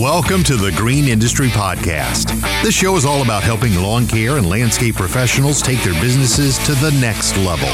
Welcome to the Green Industry Podcast. This show is all about helping lawn care and landscape professionals take their businesses to the next level.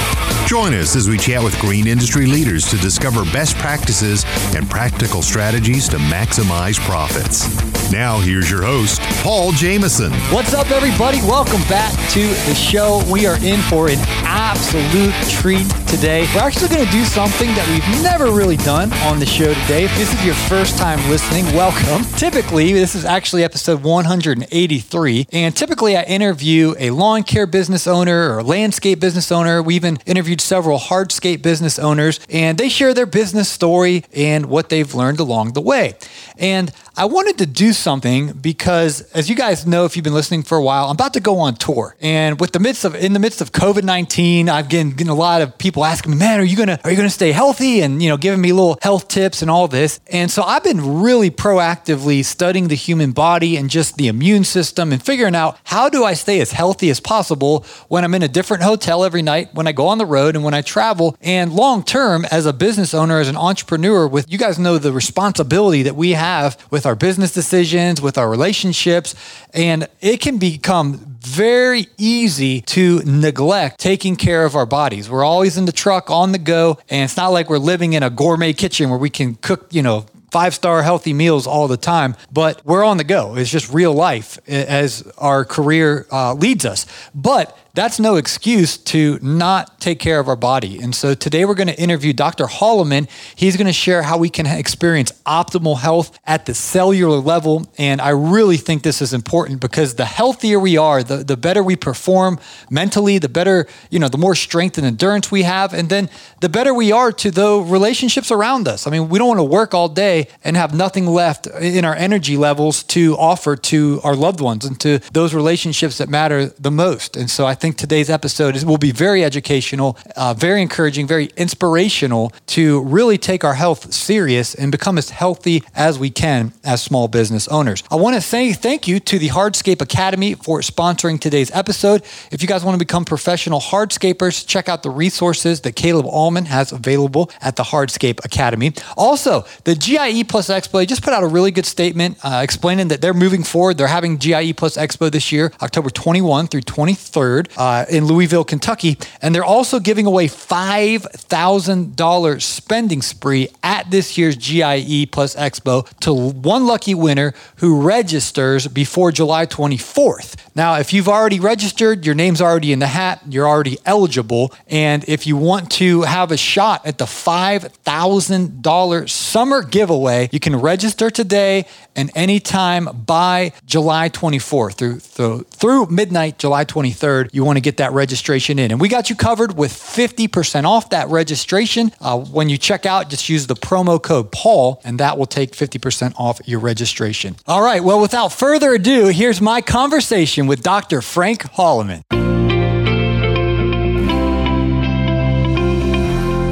Join us as we chat with green industry leaders to discover best practices and practical strategies to maximize profits. Now, here's your host, Paul Jamison. What's up, everybody? Welcome back to the show. We are in for an absolute treat today. We're actually going to do something that we've never really done on the show today. If this is your first time listening, welcome. Typically, this is actually episode 183, and typically I interview a lawn care business owner or landscape business owner. We even interviewed several hardscape business owners, and they share their business story and what they've learned along the way. And I wanted to do something because, as you guys know, if you've been listening for a while, I'm about to go on tour. And with the midst of in the midst of COVID nineteen, I've getting, getting a lot of people asking me, "Man, are you gonna are you gonna stay healthy?" And you know, giving me little health tips and all this. And so I've been really proactively studying the human body and just the immune system and figuring out how do I stay as healthy as possible when I'm in a different hotel every night, when I go on the road, and when I travel. And long term, as a business owner, as an entrepreneur, with you guys know the responsibility that we have with our business decisions, with our relationships, and it can become very easy to neglect taking care of our bodies. We're always in the truck on the go, and it's not like we're living in a gourmet kitchen where we can cook, you know, five star healthy meals all the time, but we're on the go. It's just real life as our career uh, leads us. But that's no excuse to not take care of our body. And so today we're going to interview Dr. Holloman. He's going to share how we can experience optimal health at the cellular level. And I really think this is important because the healthier we are, the, the better we perform mentally, the better, you know, the more strength and endurance we have. And then the better we are to the relationships around us. I mean, we don't want to work all day and have nothing left in our energy levels to offer to our loved ones and to those relationships that matter the most. And so I think think today's episode is, will be very educational, uh, very encouraging, very inspirational to really take our health serious and become as healthy as we can as small business owners. I want to say thank you to the Hardscape Academy for sponsoring today's episode. If you guys want to become professional hardscapers, check out the resources that Caleb Allman has available at the Hardscape Academy. Also, the GIE Plus Expo just put out a really good statement uh, explaining that they're moving forward. They're having GIE Plus Expo this year, October 21 through 23rd uh, in Louisville, Kentucky. And they're also giving away $5,000 spending spree at this year's GIE Plus Expo to one lucky winner who registers before July 24th. Now, if you've already registered, your name's already in the hat, you're already eligible. And if you want to have a shot at the $5,000 summer giveaway, you can register today and anytime by July 24th through, through, through midnight, July 23rd. You want to get that registration in. And we got you covered with 50% off that registration. Uh, when you check out, just use the promo code Paul, and that will take 50% off your registration. All right, well, without further ado, here's my conversation with Dr. Frank Holloman.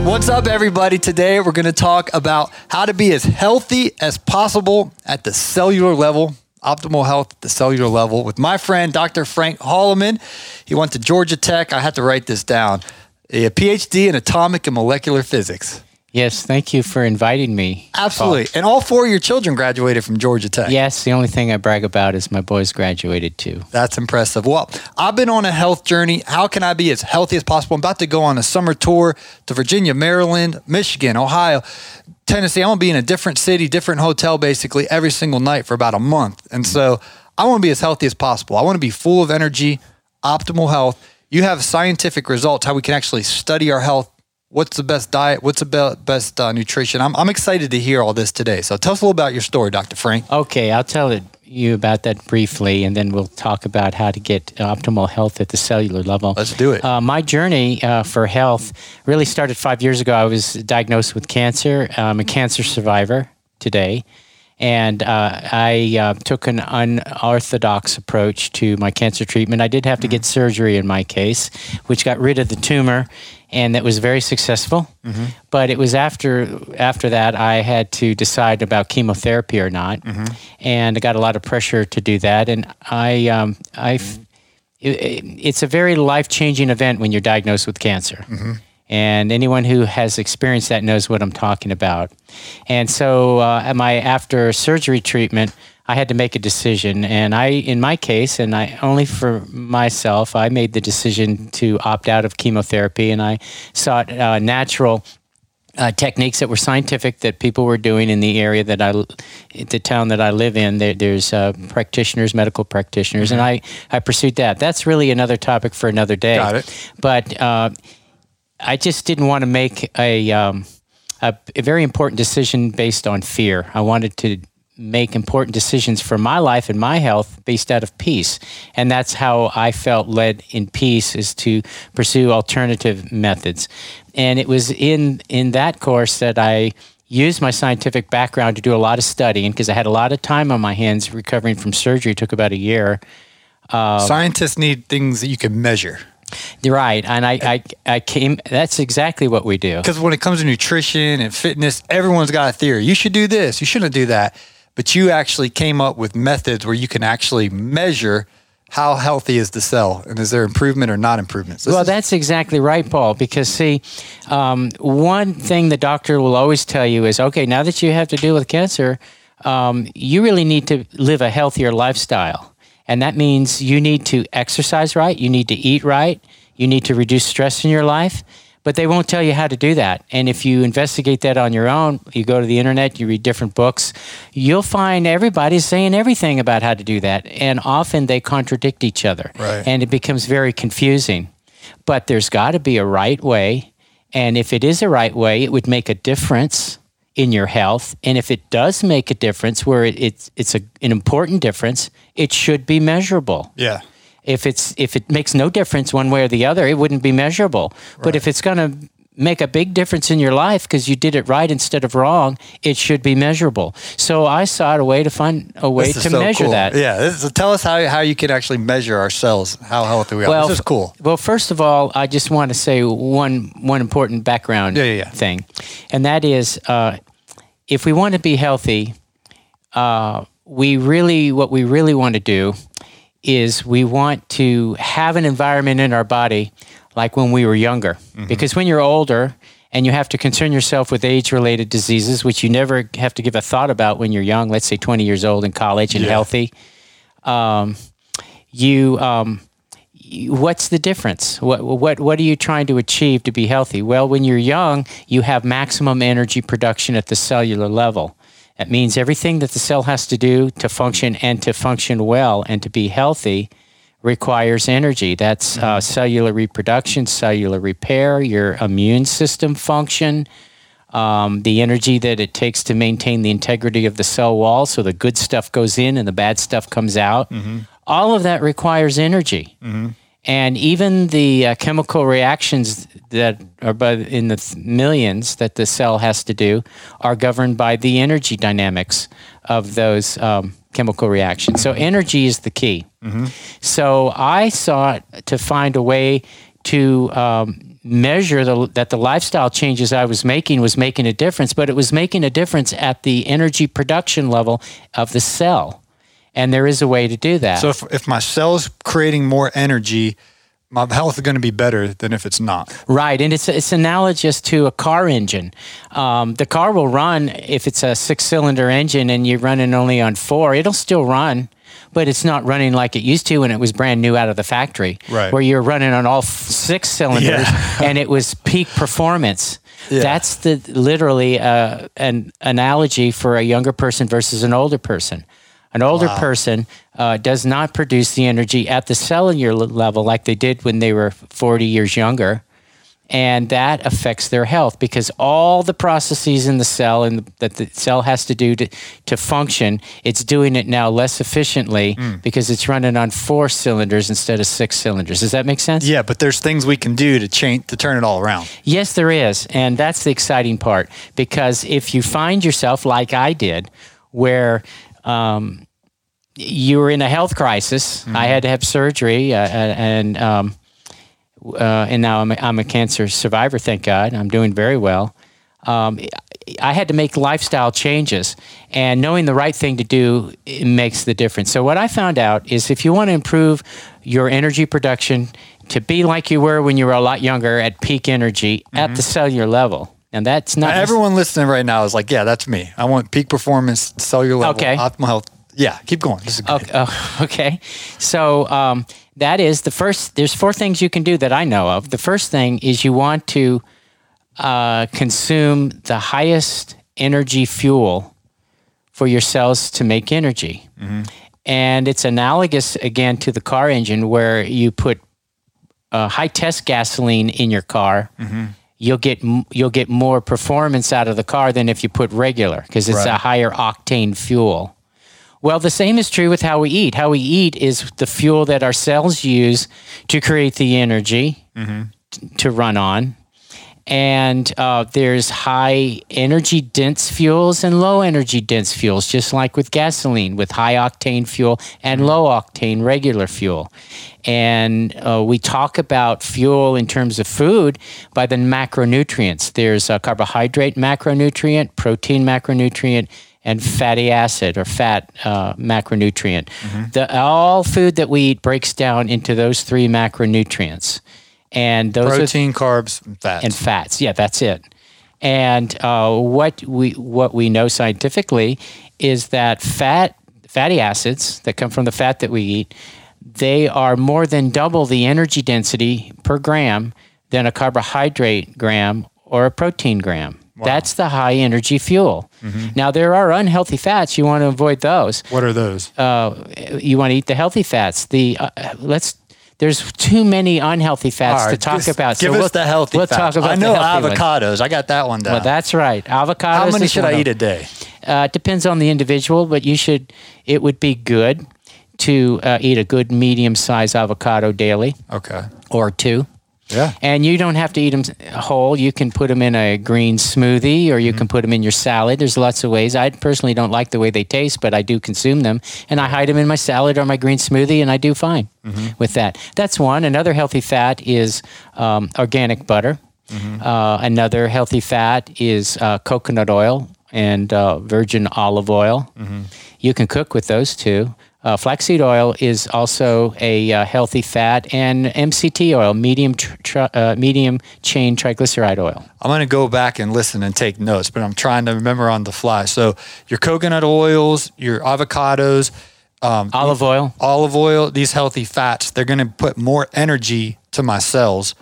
What's up, everybody? Today we're going to talk about how to be as healthy as possible at the cellular level optimal health at the cellular level with my friend, Dr. Frank Holloman. He went to Georgia Tech. I had to write this down. A PhD in atomic and molecular physics. Yes, thank you for inviting me. Absolutely. Paul. And all four of your children graduated from Georgia Tech. Yes, the only thing I brag about is my boys graduated too. That's impressive. Well, I've been on a health journey. How can I be as healthy as possible? I'm about to go on a summer tour to Virginia, Maryland, Michigan, Ohio. Tennessee, I'm gonna be in a different city, different hotel basically every single night for about a month. And so I wanna be as healthy as possible. I wanna be full of energy, optimal health. You have scientific results, how we can actually study our health. What's the best diet? What's the best uh, nutrition? I'm, I'm excited to hear all this today. So tell us a little about your story, Dr. Frank. Okay, I'll tell it you about that briefly, and then we'll talk about how to get optimal health at the cellular level. Let's do it. Uh, my journey uh, for health really started five years ago. I was diagnosed with cancer. I'm a cancer survivor today. And uh, I uh, took an unorthodox approach to my cancer treatment. I did have to get mm-hmm. surgery in my case, which got rid of the tumor and that was very successful. Mm-hmm. But it was after after that I had to decide about chemotherapy or not, mm-hmm. and I got a lot of pressure to do that. And I um, I it, it's a very life changing event when you're diagnosed with cancer. And anyone who has experienced that knows what I'm talking about. And so, uh, my after surgery treatment, I had to make a decision. And I, in my case, and I only for myself, I made the decision to opt out of chemotherapy and I sought uh, natural uh, techniques that were scientific that people were doing in the area that I, the town that I live in. There, there's uh, practitioners, medical practitioners, mm-hmm. and I, I pursued that. That's really another topic for another day. Got it. But uh, I just didn't want to make a, um, a, a very important decision based on fear. I wanted to make important decisions for my life and my health based out of peace. And that's how I felt led in peace is to pursue alternative methods. And it was in in that course that I used my scientific background to do a lot of studying because I had a lot of time on my hands recovering from surgery. It took about a year. Uh, Scientists need things that you can measure. Right, and I, I, I came. That's exactly what we do. Because when it comes to nutrition and fitness, everyone's got a theory. You should do this. You shouldn't do that but you actually came up with methods where you can actually measure how healthy is the cell and is there improvement or not improvement? So well, is- that's exactly right, Paul. Because see, um, one thing the doctor will always tell you is, okay, now that you have to deal with cancer, um, you really need to live a healthier lifestyle, and that means you need to exercise right, you need to eat right, you need to reduce stress in your life, but they won't tell you how to do that. And if you investigate that on your own, you go to the internet, you read different books, you'll find everybody's saying everything about how to do that. And often they contradict each other. Right. And it becomes very confusing. But there's got to be a right way. And if it is a right way, it would make a difference in your health. And if it does make a difference, where it, it's, it's a, an important difference, it should be measurable. Yeah if it's if it makes no difference one way or the other, it wouldn't be measurable. Right. But if it's going to make a big difference in your life because you did it right instead of wrong, it should be measurable. So I sought a way to find a way to so measure cool. that. Yeah, is, tell us how, how you can actually measure ourselves, how healthy we are. Well, this is cool. Well, first of all, I just want to say one one important background yeah, yeah, yeah. thing, and that is uh, if we want to be healthy, uh, we really what we really want to do is we want to have an environment in our body like when we were younger. Mm-hmm. Because when you're older and you have to concern yourself with age related diseases, which you never have to give a thought about when you're young, let's say 20 years old in college and yeah. healthy, um, you. Um, what's the difference? What, what, what are you trying to achieve to be healthy? Well, when you're young, you have maximum energy production at the cellular level. That means everything that the cell has to do to function and to function well and to be healthy requires energy. That's uh, mm-hmm. cellular reproduction, cellular repair, your immune system function, um, the energy that it takes to maintain the integrity of the cell wall so the good stuff goes in and the bad stuff comes out. Mm-hmm. All of that requires energy. Mm-hmm. And even the uh, chemical reactions that are in the th- millions that the cell has to do are governed by the energy dynamics of those um, chemical reaction. So energy is the key. Mm-hmm. So I sought to find a way to um, measure the, that the lifestyle changes I was making was making a difference, but it was making a difference at the energy production level of the cell. And there is a way to do that. So if, if my cell's creating more energy, my health is going to be better than if it's not. Right, and it's it's analogous to a car engine. Um, the car will run if it's a six-cylinder engine and you're running only on four. It'll still run, but it's not running like it used to when it was brand new out of the factory. Right, where you're running on all six cylinders yeah. and it was peak performance. Yeah. That's the literally uh, an analogy for a younger person versus an older person. An older wow. person uh, does not produce the energy at the cellular level like they did when they were 40 years younger. And that affects their health because all the processes in the cell and that the cell has to do to, to function, it's doing it now less efficiently mm. because it's running on four cylinders instead of six cylinders. Does that make sense? Yeah, but there's things we can do to change to turn it all around. Yes, there is, and that's the exciting part because if you find yourself like I did, where um, you were in a health crisis. Mm-hmm. I had to have surgery, uh, uh, and um, uh, and now I'm a, I'm a cancer survivor. Thank God, I'm doing very well. Um, I had to make lifestyle changes, and knowing the right thing to do makes the difference. So what I found out is if you want to improve your energy production to be like you were when you were a lot younger at peak energy Mm-hmm. at the cellular level. And that's not Everyone listening right now is like, yeah, that's me. I want peak performance, cellular level, Okay. optimal health. Yeah, keep going. This is good. Okay, oh, okay. So um, that is the first. There's four things you can do that I know of. The first thing is you want to uh, consume the highest energy fuel for your cells to make energy, and it's analogous again to the car engine where you put uh, high test gasoline in your car. You'll get you'll get more performance out of the car than if you put regular because it's a higher octane fuel. Well, the same is true with how we eat. How we eat is the fuel that our cells use to create the energy mm-hmm. t- to run on. And uh, there's high energy dense fuels and low energy dense fuels, just like with gasoline, with high octane fuel and low octane regular fuel. And uh, we talk about fuel in terms of food by the macronutrients. There's a carbohydrate macronutrient, protein macronutrient, and fatty acid or fat uh, macronutrient. The, all food that we eat breaks down into those three macronutrients. And those are Protein, carbs, and fats. and fats. Yeah, that's it. And uh, what we what we know scientifically is that fat fatty acids that come from the fat that we eat, they are more than double the energy density per gram than a carbohydrate gram or a protein gram. That's the high energy fuel. Now there are unhealthy fats. You want to avoid those what are those? uh, you want to eat the healthy fats. The uh, let's. There's too many unhealthy fats All to talk just about. Give so us we'll, the healthy We'll fats. talk about I know healthy ones. avocados. I got that one down. Well, that's right. Avocados. How many should I eat a day? Uh, it depends on the individual, but you should. It would be good to uh, eat a good medium-sized avocado daily Okay. or two. Yeah. And you don't have to eat them whole. You can put them in a green smoothie or you Mm-hmm. can put them in your salad. There's lots of ways. I personally don't like the way they taste, but I do consume them. And I hide them in my salad or my green smoothie, and I do fine Mm-hmm. with that. That's one. Another healthy fat is um, organic butter. Mm-hmm. Uh, another healthy fat is uh, coconut oil and uh, virgin olive oil. Mm-hmm. You can cook with those two. Uh, flaxseed oil is also a uh, healthy fat, and MCT oil, medium tr- tr- uh, medium chain triglyceride oil. I'm going to go back and listen and take notes, but I'm trying to remember on the fly. So your coconut oils, your avocados, um, Olive oil. olive oil, these healthy fats, they're going to put more energy to my cells.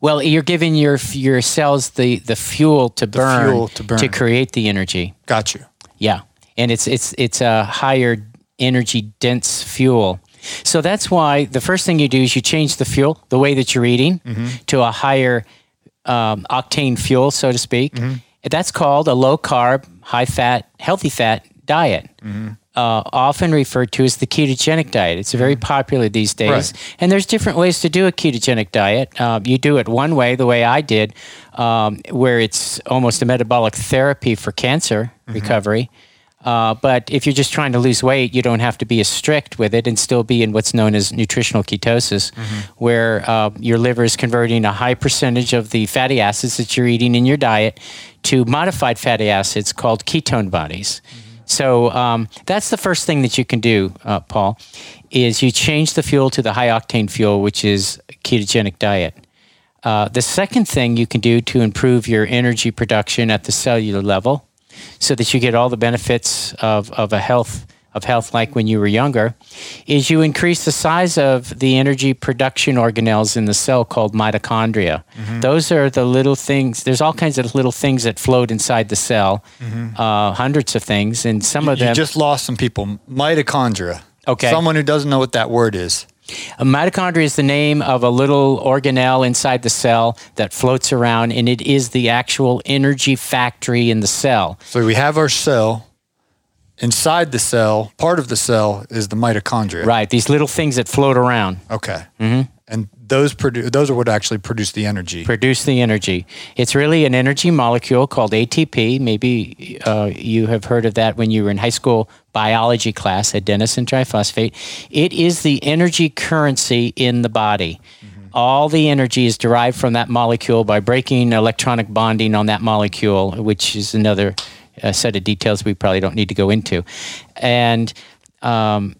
Well, you're giving your your cells the, the fuel to burn fuel to burn. to create the energy. Got you. Yeah, and it's it's it's a higher energy dense fuel. So that's why the first thing you do is you change the fuel, the way that you're eating, to a higher um, octane fuel, so to speak. That's called a low carb, high fat, healthy fat diet. Uh, often referred to as the ketogenic diet. It's very popular these days. Right. And there's different ways to do a ketogenic diet. Uh, you do it one way, the way I did, um, where it's almost a metabolic therapy for cancer recovery. Uh, but if you're just trying to lose weight, you don't have to be as strict with it and still be in what's known as nutritional ketosis, where uh, your liver is converting a high percentage of the fatty acids that you're eating in your diet to modified fatty acids called ketone bodies. So um, that's the first thing that you can do, uh, Paul, is you change the fuel to the high octane fuel, which is ketogenic diet. Uh, the second thing you can do to improve your energy production at the cellular level, so that you get all the benefits of, of a health of health like when you were younger, is you increase the size of the energy production organelles in the cell called mitochondria. Those are the little things. There's all kinds of little things that float inside the cell, uh, hundreds of things, and some of them You just lost some people. Mitochondria. Okay. Someone who doesn't know what that word is. A mitochondria is the name of a little organelle inside the cell that floats around, and it is the actual energy factory in the cell. So we have our cell. Inside the cell, part of the cell is the mitochondria. Right, these little things that float around Okay. Mm-hmm. And those produce those are what actually produce the energy. produce the energy. It's really an energy molecule called ATP. Maybe uh, you have heard of that when you were in high school biology class, adenosine triphosphate. It is the energy currency in the body. All the energy is derived from that molecule by breaking electronic bonding on that molecule, which is another uh, set of details we probably don't need to go into. And um,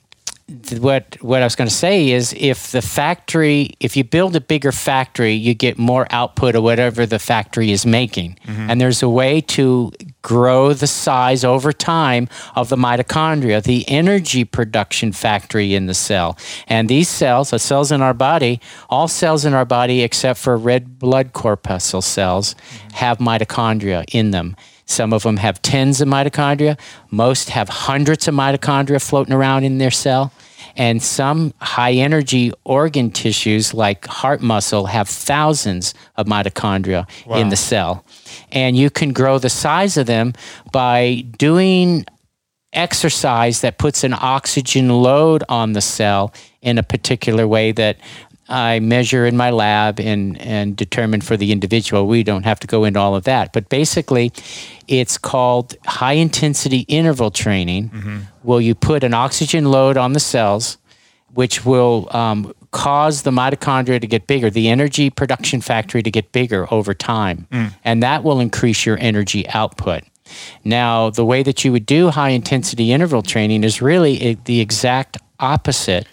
what what I was going to say is if the factory if you build a bigger factory you get more output of whatever the factory is making. Mm-hmm. And there's a way to grow the size over time of the mitochondria the energy production factory in the cell. And these cells the cells in our body all cells in our body except for red blood corpuscle cells mm-hmm. have mitochondria in them some of them have tens of mitochondria. Most have hundreds of mitochondria floating around in their cell. And some high energy organ tissues, like heart muscle, have thousands of mitochondria in the cell. And you can grow the size of them by doing exercise that puts an oxygen load on the cell in a particular way that I measure in my lab and, and determine for the individual. We don't have to go into all of that. But basically, it's called high intensity interval training, mm-hmm. where you put an oxygen load on the cells, which will um, cause the mitochondria to get bigger, the energy production factory to get bigger over time. Mm. And that will increase your energy output. Now, the way that you would do high intensity interval training is really i- the exact opposite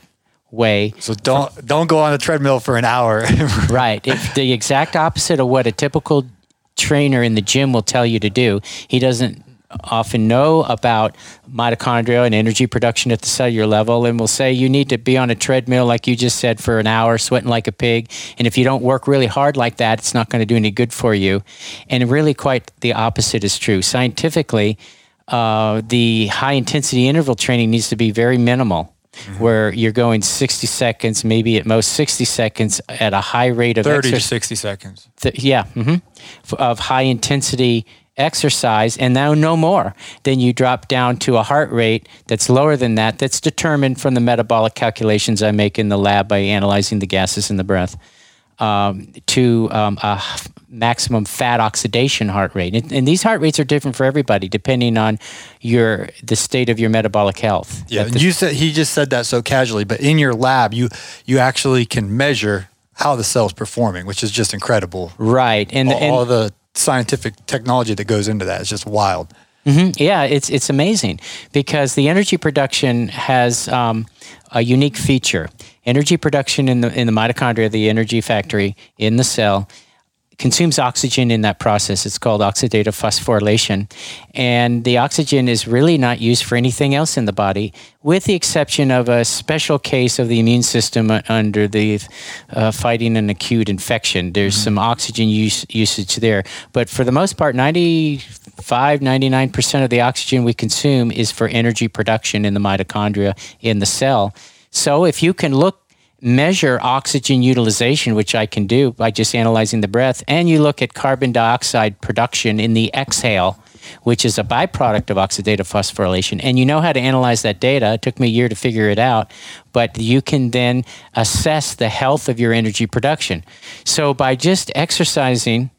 way So don't don't go on a treadmill for an hour. Right. It's the exact opposite of what a typical trainer in the gym will tell you to do. He doesn't often know about mitochondria and energy production at the cellular level and will say you need to be on a treadmill like you just said for an hour sweating like a pig and if you don't work really hard like that it's not going to do any good for you and really quite the opposite is true scientifically uh, the high intensity interval training needs to be very minimal where you're going 60 seconds maybe at most 60 seconds at a high rate of 30 to 60 seconds. th- yeah, hmm of high intensity exercise, and now no more. Then you drop down to a heart rate that's lower than that. That's determined from the metabolic calculations I make in the lab by analyzing the gases in the breath. Um, to um, a maximum fat oxidation heart rate, and, and these heart rates are different for everybody depending on your the state of your metabolic health. Yeah, the- you said he just said that so casually, but in your lab, you you actually can measure how the cell's performing, which is just incredible. right, and, all, and all the scientific technology that goes into that is just wild. Yeah, it's it's amazing because the energy production has um, a unique feature. Energy production in the in the mitochondria, the energy factory in the cell, consumes oxygen in that process. It's called oxidative phosphorylation, and the oxygen is really not used for anything else in the body, with the exception of a special case of the immune system under the uh, fighting an acute infection. There's some oxygen use, usage there, but for the most part, 95, 99% of the oxygen we consume is for energy production in the mitochondria in the cell. So if you can look measure oxygen utilization, which I can do by just analyzing the breath, and you look at carbon dioxide production in the exhale, which is a byproduct of oxidative phosphorylation, and you know how to analyze that data. It took me a year to figure it out, but you can then assess the health of your energy production. So by just exercising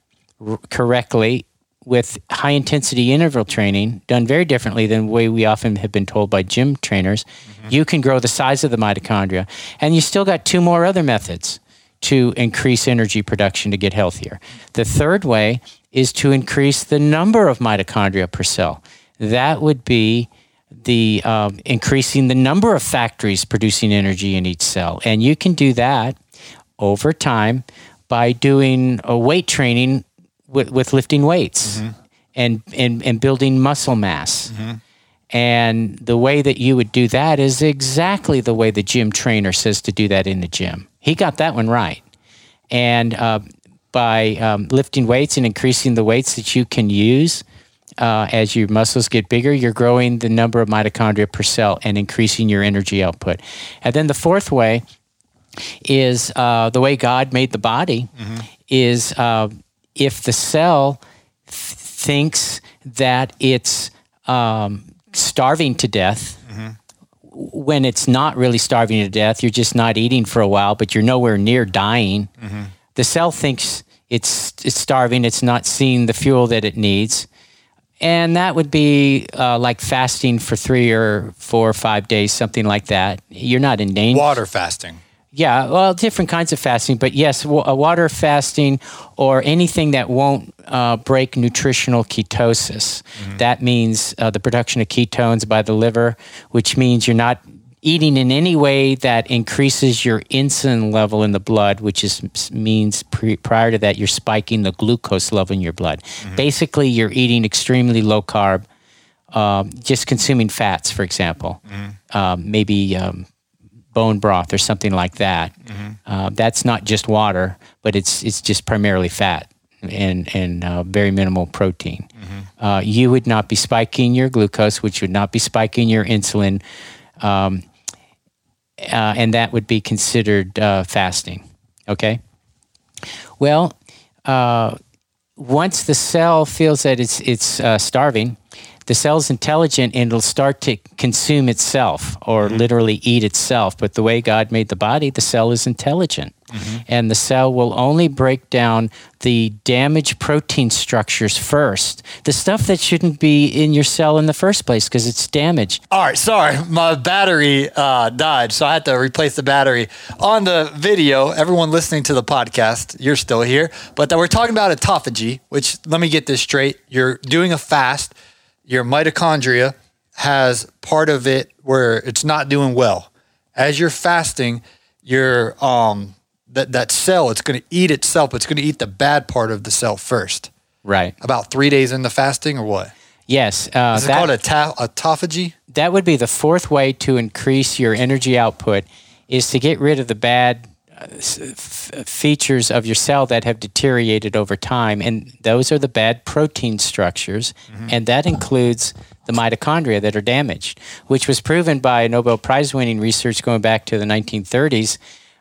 r- correctly with high intensity interval training done very differently than the way we often have been told by gym trainers Mm-hmm. you can grow the size of the mitochondria and you still got two more other methods to increase energy production to get healthier. The third way is to increase the number of mitochondria per cell. That would be the um, increasing the number of factories producing energy in each cell. And you can do that over time by doing a weight training with, with lifting weights mm-hmm. and, and, and building muscle mass. Mm-hmm. And the way that you would do that is exactly the way the gym trainer says to do that in the gym. He got that one right. And uh, by um, lifting weights and increasing the weights that you can use uh, as your muscles get bigger, you're growing the number of mitochondria per cell and increasing your energy output. And then the fourth way is uh, the way God made the body is uh, if the cell th- thinks that it's um, starving to death, when it's not really starving to death, you're just not eating for a while, but you're nowhere near dying. The cell thinks it's it's starving. It's not seeing the fuel that it needs, and that would be uh, like fasting for three or four or five days, something like that. You're not in danger. Water fasting. Yeah, well, different kinds of fasting, but yes, uh, water fasting or anything that won't uh, break nutritional ketosis. That means uh, the production of ketones by the liver, which means you're not eating in any way that increases your insulin level in the blood, which is means pre, prior to that you're spiking the glucose level in your blood. Mm-hmm. Basically, you're eating extremely low carb, um, just consuming fats, for example, mm-hmm. um, maybe um, bone broth or something like that. Mm-hmm. Uh, that's not just water, but it's it's just primarily fat and and uh, very minimal protein. Mm-hmm. Uh, you would not be spiking your glucose, which would not be spiking your insulin, um, uh, and that would be considered uh, fasting. Okay. Well, uh, once the cell feels that it's it's uh, starving, the cell's intelligent and it'll start to consume itself or mm-hmm. literally eat itself. But the way God made the body, the cell is intelligent. Mm-hmm. And the cell will only break down the damaged protein structures first, the stuff that shouldn't be in your cell in the first place because it's damaged. All right, sorry, my battery uh, died, so I had to replace the battery. On the video, everyone listening to the podcast, you're still here, but we're talking about autophagy, which let me get this straight. You're doing a fast your mitochondria has part of it where it's not doing well. As you're fasting, your um that that cell it's going to eat itself. It's going to eat the bad part of the cell first. Right. About three days into fasting, or what? Yes. Uh, Is it that, called ta- autophagy? That would be the fourth way to increase your energy output, is to get rid of the bad features of your cell that have deteriorated over time, and those are the bad protein structures, mm-hmm. and that includes the mitochondria that are damaged, which was proven by Nobel Prize winning research going back to the 1930s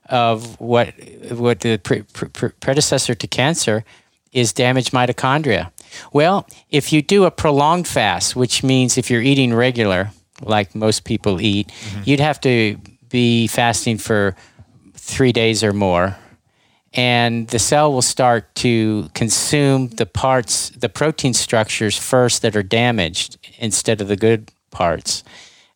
of what what the pre- pre- predecessor to cancer is damaged mitochondria. Well, if you do a prolonged fast, which means if you're eating regular, like most people eat, mm-hmm. you'd have to be fasting for three days or more, and the cell will start to consume the parts, the protein structures first that are damaged instead of the good parts.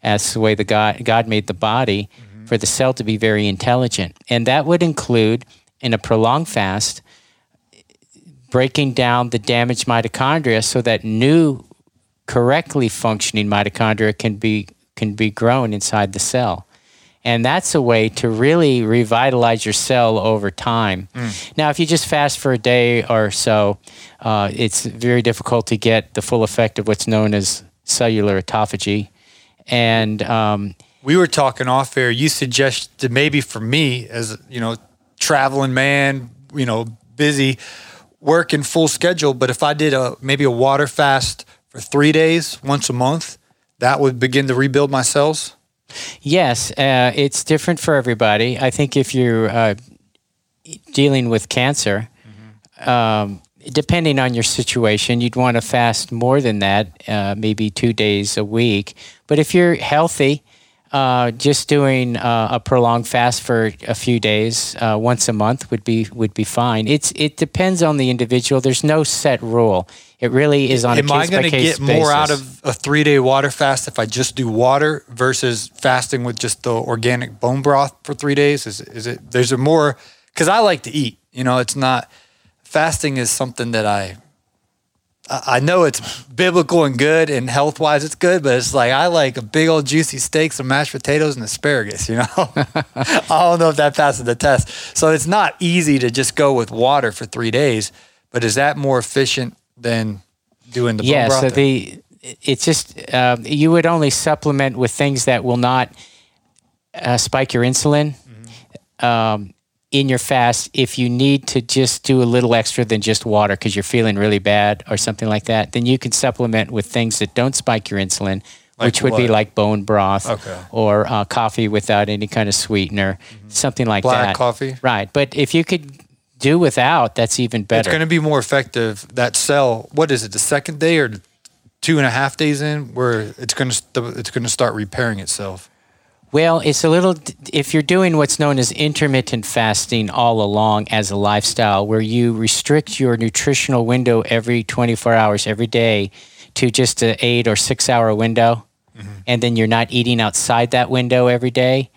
That's the way the God, God made the body mm-hmm. for the cell to be very intelligent. And that would include, in a prolonged fast, breaking down the damaged mitochondria so that new, correctly functioning mitochondria can be, can be grown inside the cell. And that's a way to really revitalize your cell over time. Mm. Now, if you just fast for a day or so, uh, it's very difficult to get the full effect of what's known as cellular autophagy. And um, we were talking off air. You suggested maybe for me, as you know, traveling man, you know, busy, working full schedule. But if I did a maybe a water fast for three days once a month, that would begin to rebuild my cells. Yes, uh, it's different for everybody. I think if you're uh, dealing with cancer, mm-hmm. um, depending on your situation, you'd want to fast more than that, uh, maybe two days a week. But if you're healthy, uh, just doing uh, a prolonged fast for a few days uh, once a month would be would be fine. It's it depends on the individual. There's no set rule. It really is on Am a case I going to get more out of a three day water fast if I just do water versus fasting with just the organic bone broth for three days? Is is it? There's a more because I like to eat. You know, it's not fasting is something that I I know it's biblical and good and health wise it's good, but it's like I like a big old juicy steak, some mashed potatoes, and asparagus. You know, I don't know if that passes the test. So it's not easy to just go with water for three days. But is that more efficient than doing the yeah? so the it's just uh, you would only supplement with things that will not uh, spike your insulin. Mm-hmm. Um, in your fast if you need to just do a little extra than just water because you're feeling really bad or something like that, then you can supplement with things that don't spike your insulin, like which would what? be like bone broth okay. or uh, coffee without any kind of sweetener, mm-hmm. something like Black that. Black coffee? Right. But if you could do without, that's even better. It's going to be more effective. That cell, what is it, the second day or two and a half days in, where it's going to st- it's going to start repairing itself? Well, it's a little, if you're doing what's known as intermittent fasting all along as a lifestyle, where you restrict your nutritional window every 24 hours, every day, to just an eight or six hour window, mm-hmm. and then you're not eating outside that window every day,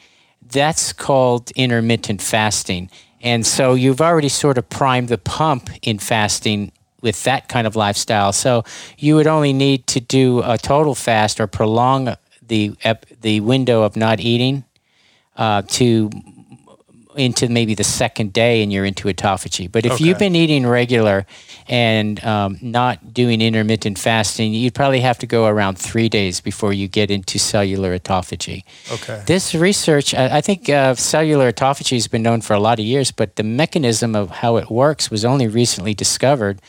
that's called intermittent fasting. And so you've already sort of primed the pump in fasting with that kind of lifestyle. So you would only need to do a total fast or prolong the the window of not eating uh, to into maybe the second day and you're into autophagy. But if you've been eating regular and um, not doing intermittent fasting, you'd probably have to go around three days before you get into cellular autophagy. Okay. This research, I I think uh, cellular autophagy has been known for a lot of years, but the mechanism of how it works was only recently discovered.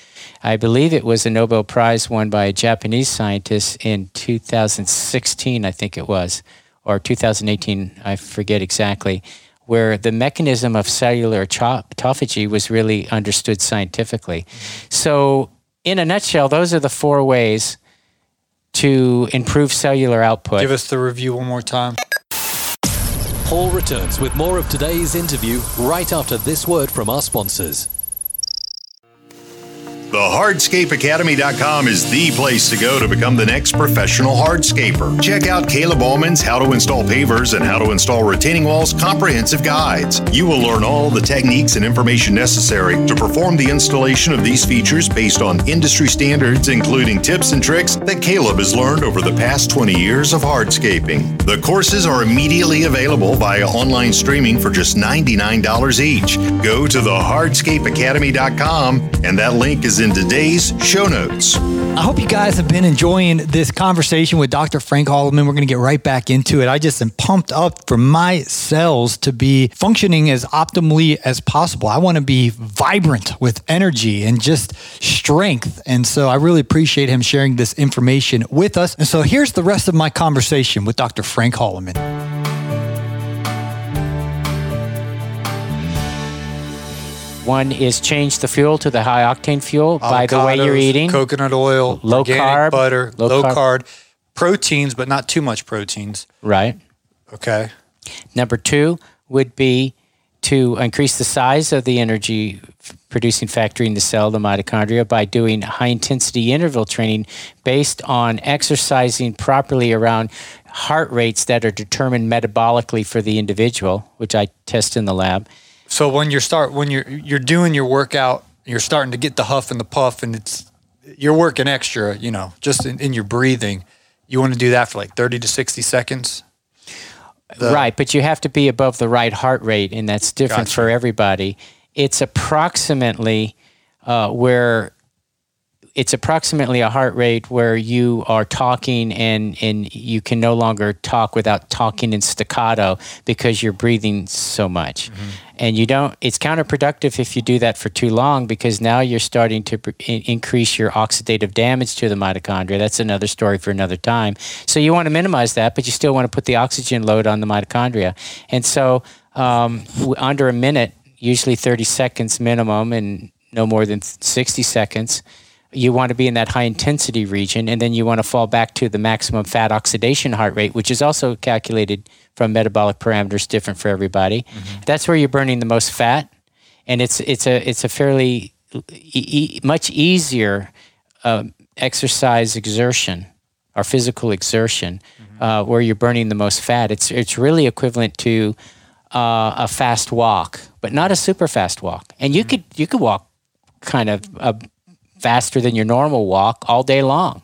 I believe it was a Nobel Prize won by a Japanese scientist in 2016, I think it was, or 2018, I forget exactly, where the mechanism of cellular autophagy was really understood scientifically. So, in a nutshell, those are the four ways to improve cellular output. Give us the review one more time. Paul returns with more of today's interview right after this word from our sponsors. TheHardscapeAcademy.com is the place to go to become the next professional hardscaper. Check out Caleb Allman's How to Install Pavers and How to Install Retaining Walls comprehensive guides. You will learn all the techniques and information necessary to perform the installation of these features based on industry standards, including tips and tricks that Caleb has learned over the past 20 years of hardscaping. The courses are immediately available via online streaming for just $99 each. Go to thehardscapeacademy.com and that link is in today's show notes. I hope you guys have been enjoying this conversation with Dr. Frank Holloman. We're going to get right back into it. I just am pumped up for my cells to be functioning as optimally as possible. I want to be vibrant with energy and just strength. And so I really appreciate him sharing this information with us. And so here's the rest of my conversation with Dr. Frank Holloman. One is change the fuel to the high octane fuel by the way you're eating. coconut oil, Low carb, butter, low low, carb. carb, proteins, but not too much proteins. Right. Okay. Number two would be to increase the size of the energy producing factory in the cell, the mitochondria, by doing high intensity interval training based on exercising properly around heart rates that are determined metabolically for the individual, which I test in the lab. So when you're start when you're you're doing your workout, you're starting to get the huff and the puff, and it's you're working extra. You know, just in, in your breathing. You want to do that for like thirty to sixty seconds. The- right, but you have to be above the right heart rate, and that's different Gotcha. for everybody. It's approximately uh, where it's approximately a heart rate where you are talking and and you can no longer talk without talking in staccato because you're breathing so much. And you don't it's counterproductive if you do that for too long because now you're starting to increase your oxidative damage to the mitochondria. That's another story for another time. So you want to minimize that, but you still want to put the oxygen load on the mitochondria. And so um, under a minute, usually 30 seconds minimum and no more than 60 seconds, you want to be in that high intensity region and then you want to fall back to the maximum fat oxidation heart rate which is also calculated from metabolic parameters different for everybody. That's where you're burning the most fat and it's it's a it's a fairly e- e- much easier um, exercise exertion or physical exertion uh, where you're burning the most fat. It's it's really equivalent to uh, a fast walk but not a super fast walk. And you could you could walk kind of uh, faster than your normal walk all day long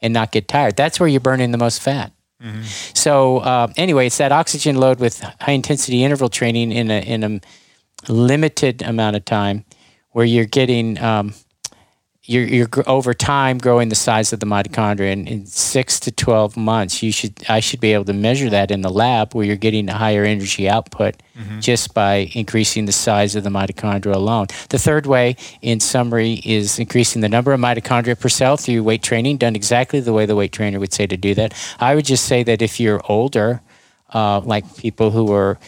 and not get tired. That's where you're burning the most fat. So uh, anyway, it's that oxygen load with high intensity interval training in a in a limited amount of time, where you're getting um, you're, you're over time growing the size of the mitochondria. And in six to twelve months, you should I should be able to measure that in the lab, where you're getting a higher energy output just by increasing the size of the mitochondria alone. The third way, in summary, is increasing the number of mitochondria per cell through weight training, done exactly the way the weight trainer would say to do that. I would just say that if you're older, uh, like people who are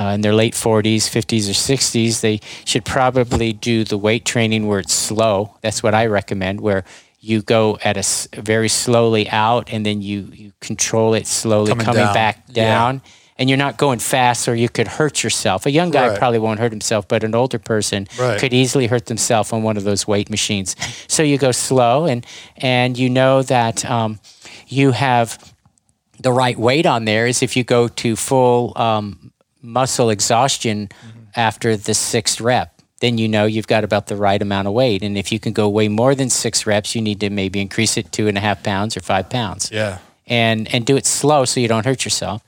uh, in their late 40s, 50s, or 60s, they should probably do the weight training where it's slow. That's what I recommend, where you go at a very slowly out and then you, you control it slowly Coming coming, down. back Yeah. down. And you're not going fast or you could hurt yourself. A young guy Right. probably won't hurt himself, but an older person Right. could easily hurt themselves on one of those weight machines. So you go slow and, and you know that um, you have the right weight on there is if you go to full um, muscle exhaustion after the sixth rep. Then you know you've got about the right amount of weight. And if you can go way more than six reps, you need to maybe increase it two and a half pounds or five pounds. Yeah. and and do it slow so you don't hurt yourself.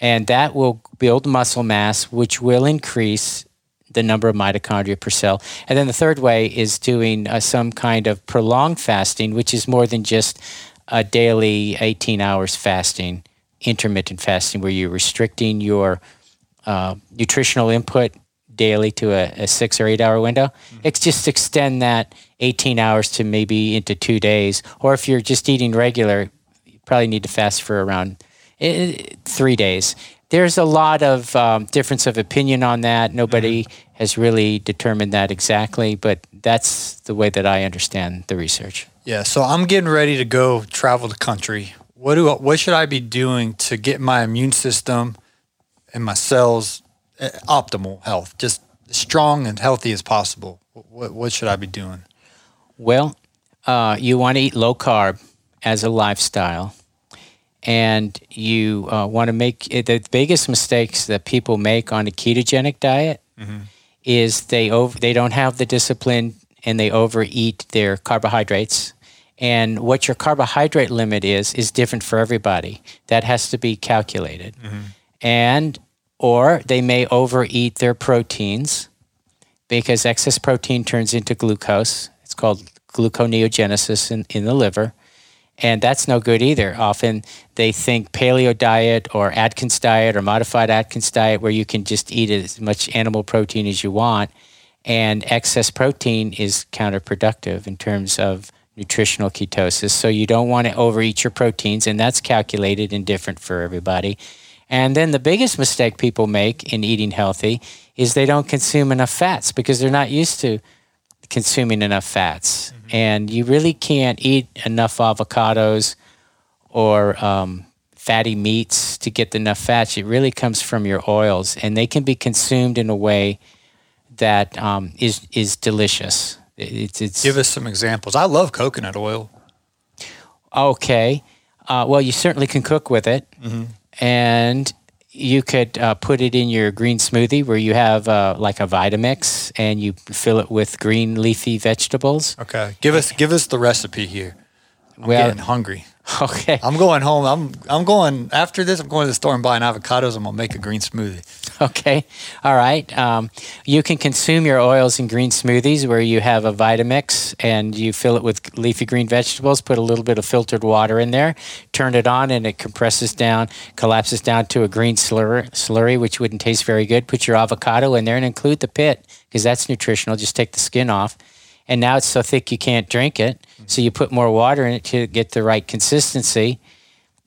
And that will build muscle mass, which will increase the number of mitochondria per cell. And then the third way is doing uh, some kind of prolonged fasting, which is more than just a daily 18 hours fasting, intermittent fasting, where you're restricting your uh, nutritional input daily to a, a, six or eight hour window. Mm-hmm. It's just extend that 18 hours to maybe into two days. Or if you're just eating regular, you probably need to fast for around uh, three days. There's a lot of um, difference of opinion on that. Nobody mm-hmm. has really determined that exactly, but that's the way that I understand the research. Yeah, so I'm getting ready to go travel the country. What do what should I be doing to get my immune system and my cells uh, optimal health, just strong and healthy as possible? What what should I be doing? Well, uh, you want to eat low carb as a lifestyle, and you uh, want to make eh, the biggest mistakes that people make on a ketogenic diet mm-hmm. is they over they don't have the discipline and they overeat their carbohydrates and what your carbohydrate limit is is different for everybody that has to be calculated mm-hmm. and or they may overeat their proteins because excess protein turns into glucose it's called gluconeogenesis in, in the liver and that's no good either often they think paleo diet or atkins diet or modified atkins diet where you can just eat as much animal protein as you want and excess protein is counterproductive in terms of nutritional ketosis. So you don't want to overeat your proteins, and that's calculated and different for everybody. And then the biggest mistake people make in eating healthy is they don't consume enough fats because they're not used to consuming enough fats. Mm-hmm. And you really can't eat enough avocados or um, fatty meats to get enough fats. It really comes from your oils, and they can be consumed in a way that um, is is delicious. It's, it's Give us some examples. I love coconut oil. Okay. Uh, well, you certainly can cook with it. Mm-hmm. And you could uh, put it in your green smoothie where you have uh, like a Vitamix and you fill it with green leafy vegetables. Okay. Give us give us the recipe here. I'm well, getting hungry. Okay. I'm going home. I'm I'm going after this. I'm going to the store and buying avocados. I'm gonna make a green smoothie. Okay. All right. Um, you can consume your oils in green smoothies where you have a Vitamix and you fill it with leafy green vegetables. Put a little bit of filtered water in there. Turn it on and it compresses down, collapses down to a green slurry, slurry which wouldn't taste very good. Put your avocado in there and include the pit because that's nutritional. Just take the skin off and now it's so thick you can't drink it. Mm-hmm. So you put more water in it to get the right consistency.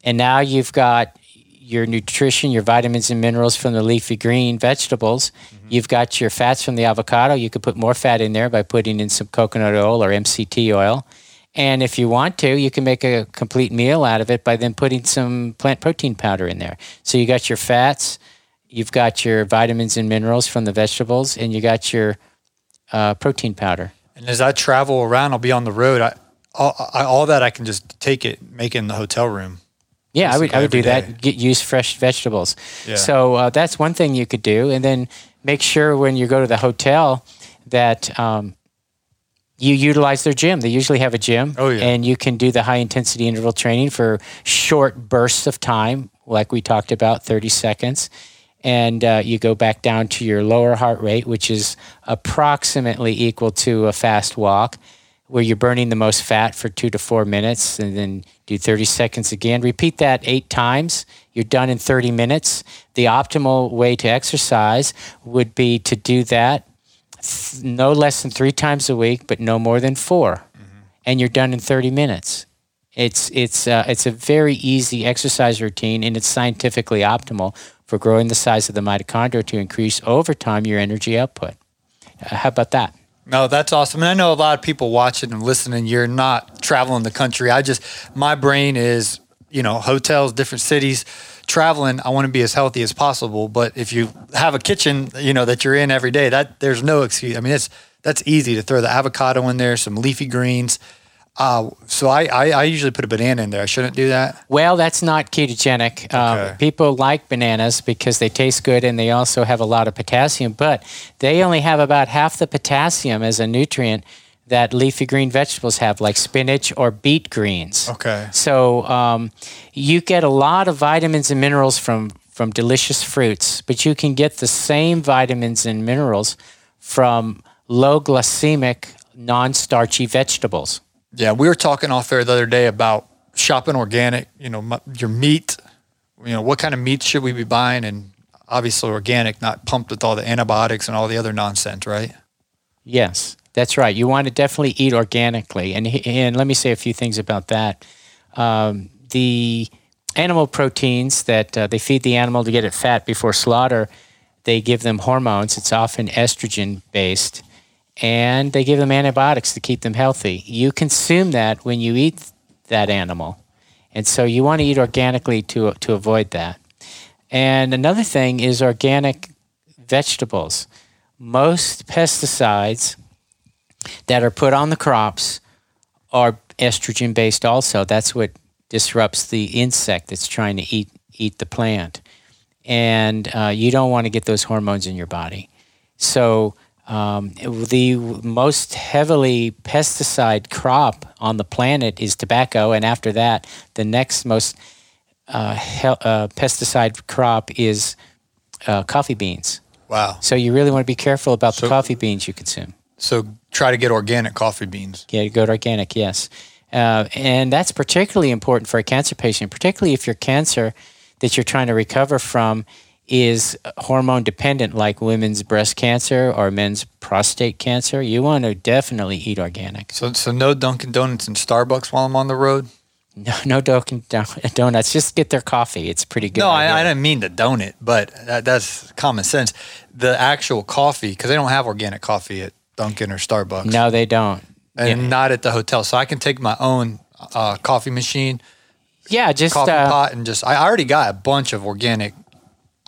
And now you've got your nutrition, your vitamins and minerals from the leafy green vegetables. Mm-hmm. You've got your fats from the avocado. You could put more fat in there by putting in some coconut oil or MCT oil. And if you want to, you can make a complete meal out of it by then putting some plant protein powder in there. So you got your fats, you've got your vitamins and minerals from the vegetables, and you got your uh, protein powder. And as I travel around, I'll be on the road. I all, I, all that I can just take it, make it in the hotel room. Yeah, I would I would do day. that. Get use fresh vegetables. Yeah. So uh, that's one thing you could do, and then make sure when you go to the hotel that um, you utilize their gym. They usually have a gym, oh, yeah. and you can do the high intensity interval training for short bursts of time, like we talked about, thirty seconds and uh, you go back down to your lower heart rate, which is approximately equal to a fast walk, where you're burning the most fat for two to four minutes, and then do 30 seconds again. Repeat that eight times. You're done in 30 minutes. The optimal way to exercise would be to do that no less than three times a week, but no more than 4 mm-hmm. and you're done in 30 minutes. It's it's uh, it's a very easy exercise routine, and it's scientifically optimal for growing the size of the mitochondria to increase over time your energy output. Uh, how about that? No, that's awesome. And I know a lot of people watching and listening, you're not traveling the country. I just, my brain is, you know, hotels, different cities, traveling. I want to be as healthy as possible. But if you have a kitchen, you know, that you're in every day, that there's no excuse. I mean, it's, that's easy to throw the avocado in there, some leafy greens, uh, so I, I, I, usually put a banana in there. I shouldn't do that. Well, that's not ketogenic. Um, okay. people like bananas because they taste good and they also have a lot of potassium, but they only have about half the potassium as a nutrient that leafy green vegetables have, like spinach or beet greens. Okay. So um, you get a lot of vitamins and minerals from from delicious fruits, but you can get the same vitamins and minerals from low glycemic, non-starchy vegetables. Yeah, we were talking off air the other day about shopping organic. You know, your meat. You know, what kind of meat should we be buying? And obviously organic, not pumped with all the antibiotics and all the other nonsense, right? Yes, that's right. You want to definitely eat organically, and and let me say a few things about that. Um, the animal proteins that uh, they feed the animal to get it fat before slaughter, they give them hormones. It's often estrogen based, and they give them antibiotics to keep them healthy. You consume that when you eat that animal, and so you want to eat organically to to avoid that. And another thing is organic vegetables. Most pesticides that are put on the crops are estrogen based also. That's what disrupts the insect that's trying to eat eat the plant. And uh, you don't want to get those hormones in your body. So um, the most heavily pesticide crop on the planet is tobacco, and after that, the next most uh, he- uh, pesticide crop is uh, coffee beans. Wow. So you really want to be careful about So- the coffee beans you consume. So try to get organic coffee beans. Yeah, good organic, yes. Uh, and that's particularly important for a cancer patient, particularly if your cancer that you're trying to recover from is hormone dependent, like women's breast cancer or men's prostate cancer. You want to definitely eat organic. So so no Dunkin' Donuts and Starbucks while I'm on the road. No, no Dunkin' donuts. Just get their coffee. It's pretty good. No, I, I didn't mean the donut, but that, that's common sense. The actual coffee, because they don't have organic coffee at Dunkin' or Starbucks. No, they don't. and yeah. not at the hotel. So I can take my own uh, coffee machine, Yeah, just coffee uh, pot, and just I already got a bunch of organic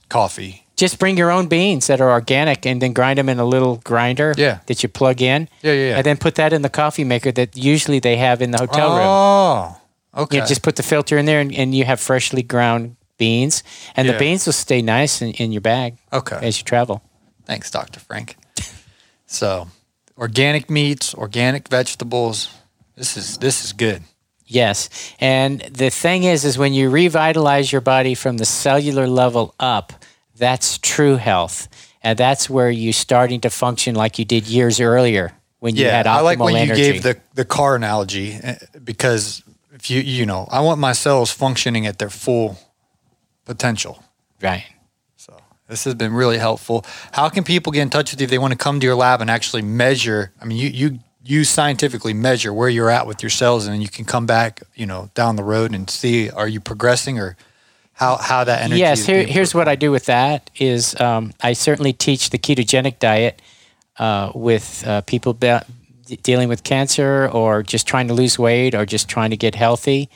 coffee. just bring your own beans that are organic and then grind them in a little grinder Yeah. that you plug in. Yeah, yeah, yeah. And then put that in the coffee maker that usually they have in the hotel room. Oh, okay. You just put the filter in there and, and you have freshly ground beans. And Yeah. the beans will stay nice in, in your bag okay. as you travel. Thanks, Dr. Frank. so, organic meats, organic vegetables. This is this is good. Yes. And the thing is, is when you revitalize your body from the cellular level up, that's true health. And that's where you're starting to function like you did years earlier when you Yeah, had optimal I like when energy. you gave the the car analogy eh, because if you you know I want my cells functioning at their full potential. right. So this has been really helpful. How can people get in touch with you if they want to come to your lab and actually measure? I mean, you you you scientifically measure where you're at with your cells, and then you can come back, you know, down the road and see are you progressing or how how that energy. yes is here, here's what i do with that is um, i certainly teach the ketogenic diet uh, with uh, people be- dealing with cancer or just trying to lose weight or just trying to get healthy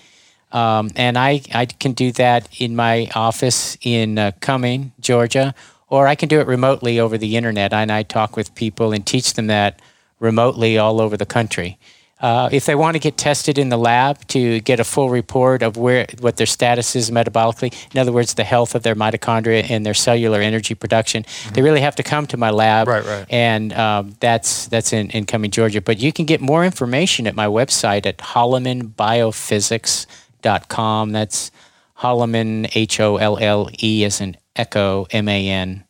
um, and I, I can do that in my office in uh, Cumming, Georgia, or I can do it remotely over the internet. And I talk with people and teach them that remotely all over the country. Uh, if they want to get tested in the lab to get a full report of where what their status is metabolically, in other words, the health of their mitochondria and their cellular energy production, they really have to come to my lab. Right, right. And um, that's that's in, in Cumming, Georgia. But you can get more information at my website at hollemanbiophysics.com. That's Holleman, H O L L E as in echo, M A N,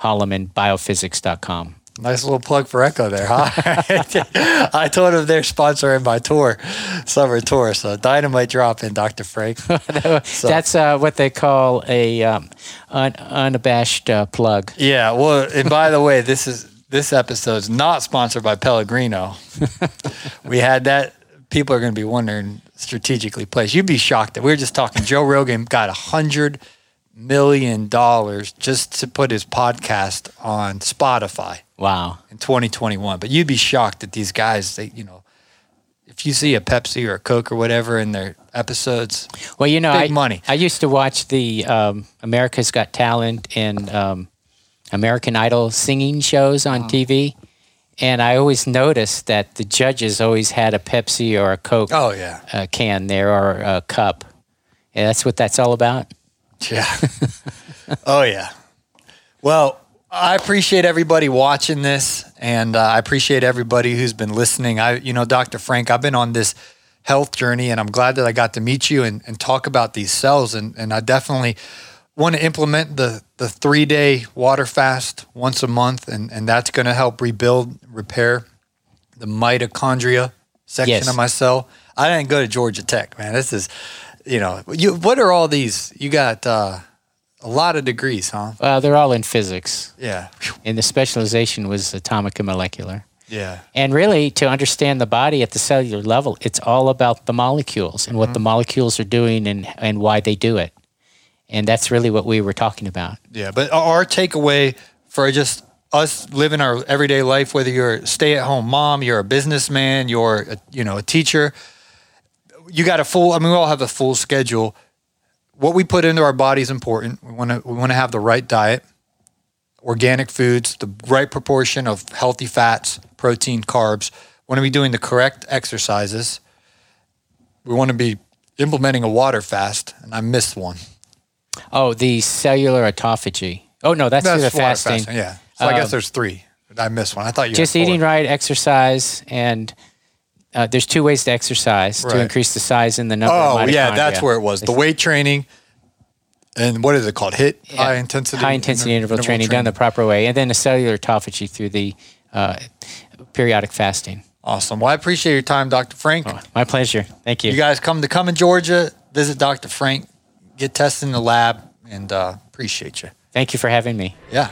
hollemanbiophysics.com. Nice little plug for Echo there, huh? I told him they're sponsoring my tour, summer tour. So dynamite drop in, Dr. Frank. That's uh, what they call a um, un- unabashed uh, plug. Yeah, well, and by the way, this is this episode's not sponsored by Pellegrino. we had that. People are going to be wondering strategically placed. You'd be shocked that we were just talking. Joe Rogan got a hundred million dollars just to put his podcast on Spotify Wow. in 2021. But you'd be shocked that these guys, they, you know, if you see a Pepsi or a Coke or whatever in their episodes, Well, you know, Big I, money. I used to watch the um, America's Got Talent and um, American Idol singing shows on TV. And I always noticed that the judges always had a Pepsi or a Coke oh yeah, uh, can there or a cup. Yeah, that's what that's all about. Yeah. oh yeah. Well, I appreciate everybody watching this, and uh, I appreciate everybody who's been listening. I, you know, Dr. Frank, I've been on this health journey, and I'm glad that I got to meet you and, and talk about these cells. And, and I definitely want to implement the the three day water fast once a month, and and that's going to help rebuild, repair the mitochondria section Yes. of my cell. I didn't go to Georgia Tech, man. This is, you know, you. What are all these? You got uh, a lot of degrees, huh? Well, they're all in physics, Yeah, and the specialization was atomic and molecular. yeah. And really, to understand the body at the cellular level, it's all about the molecules and what mm-hmm. the molecules are doing and, and why they do it. And that's really what we were talking about. Yeah, but our takeaway for just us living our everyday life, whether you're a stay-at-home mom, you're a businessman, you're a, you know a teacher, you got a full. I mean, we all have a full schedule. What we put into our body is important. We want to we want to have the right diet, organic foods, the right proportion of healthy fats, protein, carbs. We want to be doing the correct exercises. We want to be implementing a water fast, and I missed one. Oh, the cellular autophagy. Oh, no, that's, through the water fasting. Yeah. So I guess Um, there's three. I missed one. I thought you Just eating right, exercise, and uh, there's two ways to exercise Right. to increase the size and the number of Oh yeah, that's where it was. The weight training, and what is it called? HIIT high intensity. high intensity interval, training, done the proper way, and then a cellular autophagy through the uh, periodic fasting. Awesome. Well, I appreciate your time, Dr. Frank. My pleasure. Thank you. You guys come to come in Georgia, visit Dr. Frank, get tested in the lab, and uh, appreciate you. Thank you for having me. Yeah.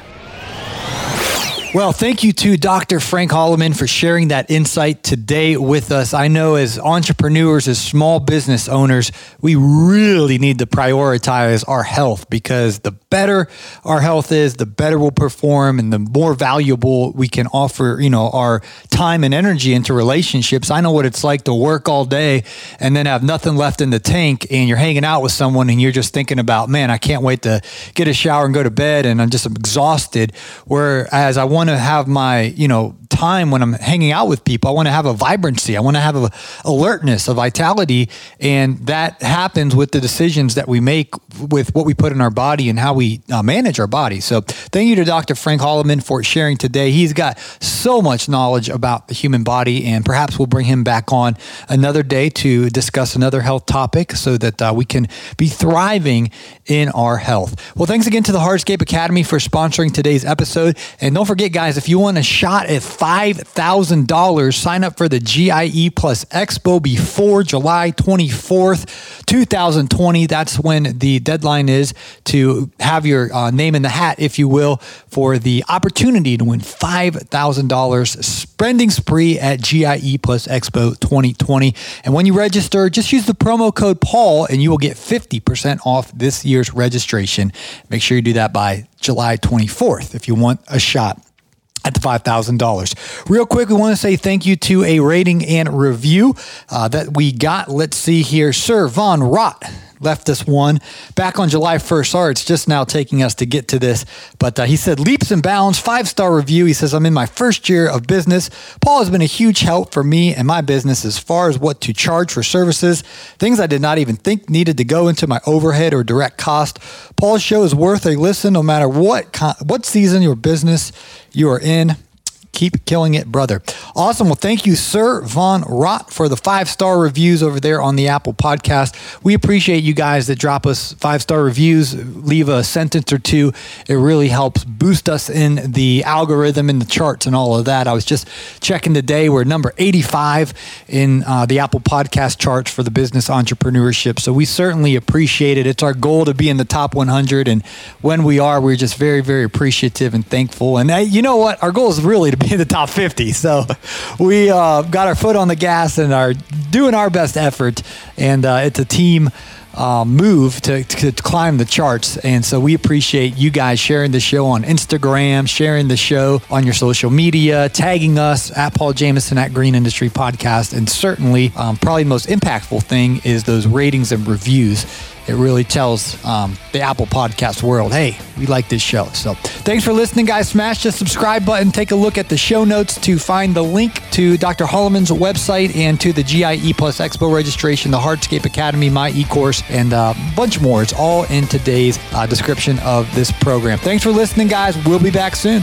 Well, thank you to Dr. Frank Holleman for sharing that insight today with us. I know as entrepreneurs, as small business owners, we really need to prioritize our health because the better our health is, the better we'll perform and the more valuable we can offer, you know, our time and energy into relationships. I know what it's like to work all day and then have nothing left in the tank and you're hanging out with someone and you're just thinking about, man, I can't wait to get a shower and go to bed and I'm just exhausted. Whereas I want to have my, you know, time when I'm hanging out with people. I want to have a vibrancy. I want to have a alertness, a vitality, and that happens with the decisions that we make with what we put in our body and how we uh, manage our body. So, thank you to Dr. Frank Holleman for sharing today. He's got so much knowledge about the human body, and perhaps we'll bring him back on another day to discuss another health topic so that uh, we can be thriving in our health. Well, thanks again to the Hardscape Academy for sponsoring today's episode. And don't forget, guys, if you want a shot at $5,000, sign up for the GIE Plus Expo before July 24th, 2020. That's when the deadline is to have your uh, name in the hat, if you will, for the opportunity to win $5,000 spending spree at GIE Plus Expo 2020. And when you register, just use the promo code Paul and you will get 50% off this year's registration. Make sure you do that by July 24th if you want a shot at the $5,000. Real quick, we want to say thank you to a rating and review uh, that we got. Let's see here. Sir Von Rott left us one back on July 1st. Sorry, it's just now taking us to get to this. But uh, he said, leaps and bounds, five star review. He says, I'm in my first year of business. Paul has been a huge help for me and my business as far as what to charge for services, things I did not even think needed to go into my overhead or direct cost. Paul's show is worth a listen no matter what, con- what season your business you are in. Keep killing it, brother. Awesome. Well, thank you, Sir Von Rott, for the five star reviews over there on the Apple podcast. We appreciate you guys that drop us five star reviews, leave a sentence or two. It really helps boost us in the algorithm, in the charts, and all of that. I was just checking today. We're number 85 in uh, the Apple podcast charts for the business entrepreneurship. So we certainly appreciate it. It's our goal to be in the top 100. And when we are, we're just very, very appreciative and thankful. And uh, you know what? Our goal is really to be in the top 50. So we uh, got our foot on the gas and are doing our best effort. And uh, it's a team. Uh, move to, to, climb the charts. And so we appreciate you guys sharing the show on Instagram, sharing the show on your social media, tagging us at Paul Jamison at Green Industry Podcast. And certainly, um, probably the most impactful thing is those ratings and reviews. It really tells um, the Apple Podcast world, hey, we like this show. So thanks for listening, guys. Smash the subscribe button. Take a look at the show notes to find the link to Dr. Holleman's website and to the GIE Plus Expo registration, the Hardscape Academy, my e-course, and a bunch more. It's all in today's uh, description of this program. Thanks for listening, guys. We'll be back soon.